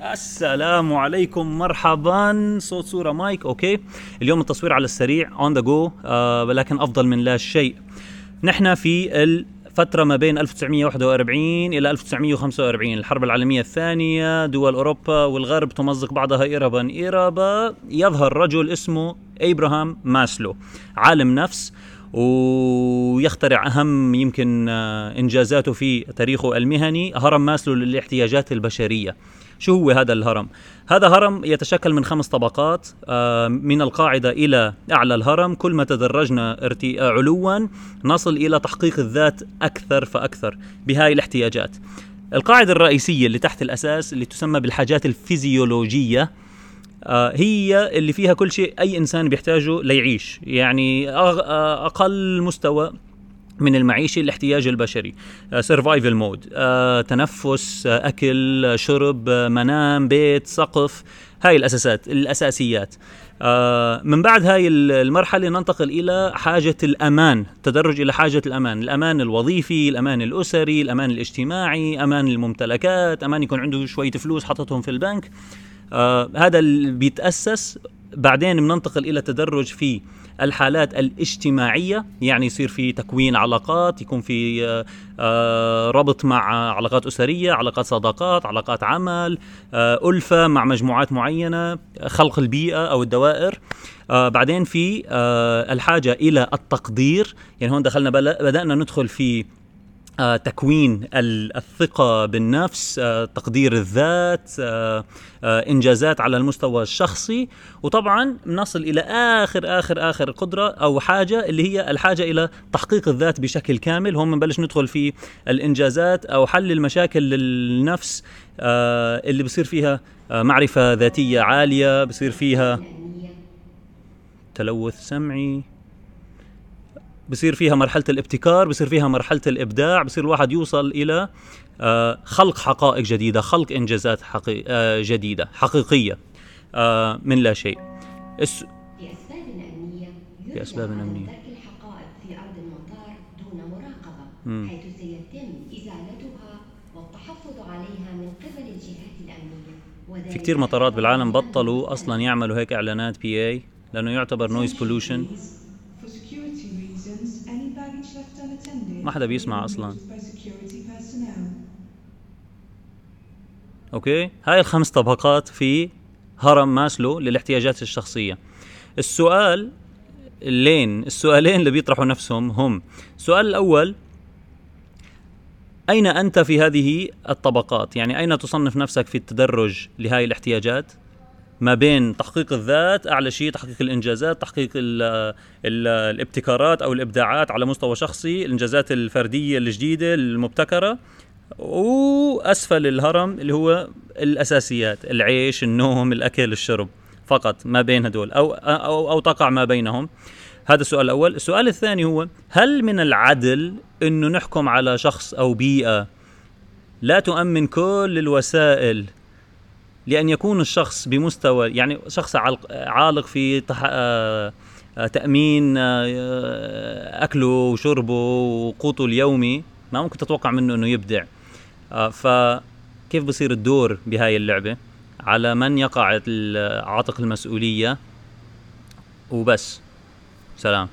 السلام عليكم. مرحبا. صوت صورة مايك. okay. اليوم التصوير على السريع. on the go ولكن أفضل من لا شيء. نحن في الفترة ما بين 1941 إلى 1945 الحرب العالمية الثانية دول أوروبا والغرب تمزق بعضها إربا إربا يظهر رجل اسمه إبراهام ماسلو. عالم نفس. ويخترع أهم يمكن آه، إنجازاته في تاريخه المهني هرم ماسلو للاحتياجات البشرية شو هو هذا الهرم؟ هذا هرم يتشكل من خمس طبقات آه، من القاعدة إلى أعلى الهرم كل ما تدرجنا. آه، علوا نصل إلى تحقيق الذات أكثر فأكثر بهاي الاحتياجات القاعدة الرئيسية اللي تحت الأساس اللي تسمى بالحاجات الفيزيولوجية هي اللي فيها كل شيء أي إنسان بيحتاجه ليعيش. يعني آه، أقل مستوى من المعيشة الاحتياج البشري. survival uh, mode تنفس أكل شرب منام بيت سقف. هاي الأساسات الأساسيات. من بعد هاي المرحلة ننتقل إلى حاجة الأمان تدرج إلى حاجة الأمان. الأمان الوظيفي الأمان الأسري الأمان الاجتماعي أمان الممتلكات أمان يكون عنده شوية فلوس حطتهم في البنك. آه هذا اللي بيتأسس بعدين بننتقل إلى تدرج في الحالات الاجتماعية يعني يصير في تكوين علاقات يكون في آه، آه، ربط مع علاقات أسرية علاقات صداقات علاقات عمل آه، ألفة مع مجموعات معينة خلق البيئة أو الدوائر. بعدين في الحاجة إلى التقدير يعني هون دخلنا بدأنا ندخل في تكوين الثقة بالنفس آه، تقدير الذات آه، إنجازات على المستوى الشخصي. وطبعا نصل إلى آخر آخر آخر قدرة أو حاجة اللي هي الحاجة إلى تحقيق الذات بشكل كامل. هم بنبلش ندخل في الإنجازات أو حل المشاكل للنفس اللي بصير فيها معرفة ذاتية عالية بصير فيها تلوث سمعي. بصير فيها مرحلة الابتكار بصير فيها مرحلة الإبداع بصير الواحد يوصل إلى آه، خلق حقائق جديدة خلق إنجازات حقيقية آه، جديدة حقيقية آه، من لا شيء. الس... لأسباب أمنية لأسباب أمنية ترك الحقائب في أرض المطار دون مراقبة مم. حيث سيتم إزالتها والتحفظ عليها من قبل الجهات الأمنية. في كثير مطارات بالعالم بطلوا أصلا يعملوا هيك إعلانات PA لأنه يعتبر noise pollution ما حدا بيسمع أصلا. okay؟ هاي الخمس طبقات في هرم ماسلو للاحتياجات الشخصية. السؤال لين السؤالين اللي بيطرحوا نفسهم هم. السؤال الأول أين أنت في هذه الطبقات؟ يعني أين تصنف نفسك في التدرج لهذه الاحتياجات؟ ما بين تحقيق الذات أعلى شيء تحقيق الإنجازات تحقيق ال ال الابتكارات أو الإبداعات على مستوى شخصي الإنجازات الفردية الجديدة المبتكرة وأسفل الهرم اللي هو الأساسيات العيش النوم الأكل الشرب فقط ما بين هدول أو أو أو تقع ما بينهم. هذا السؤال الأول. السؤال الثاني هو هل من العدل إنه نحكم على شخص أو بيئة لا تؤمن كل الوسائل لأن يكون الشخص بمستوى يعني شخص عالق في آه، آه، تأمين آه، أكله وشربه وقوته اليومي ما ممكن تتوقع منه أنه يبدع. فكيف بصير الدور بهاي اللعبة؟ على من يقع عاتق المسؤولية وبس. سلام.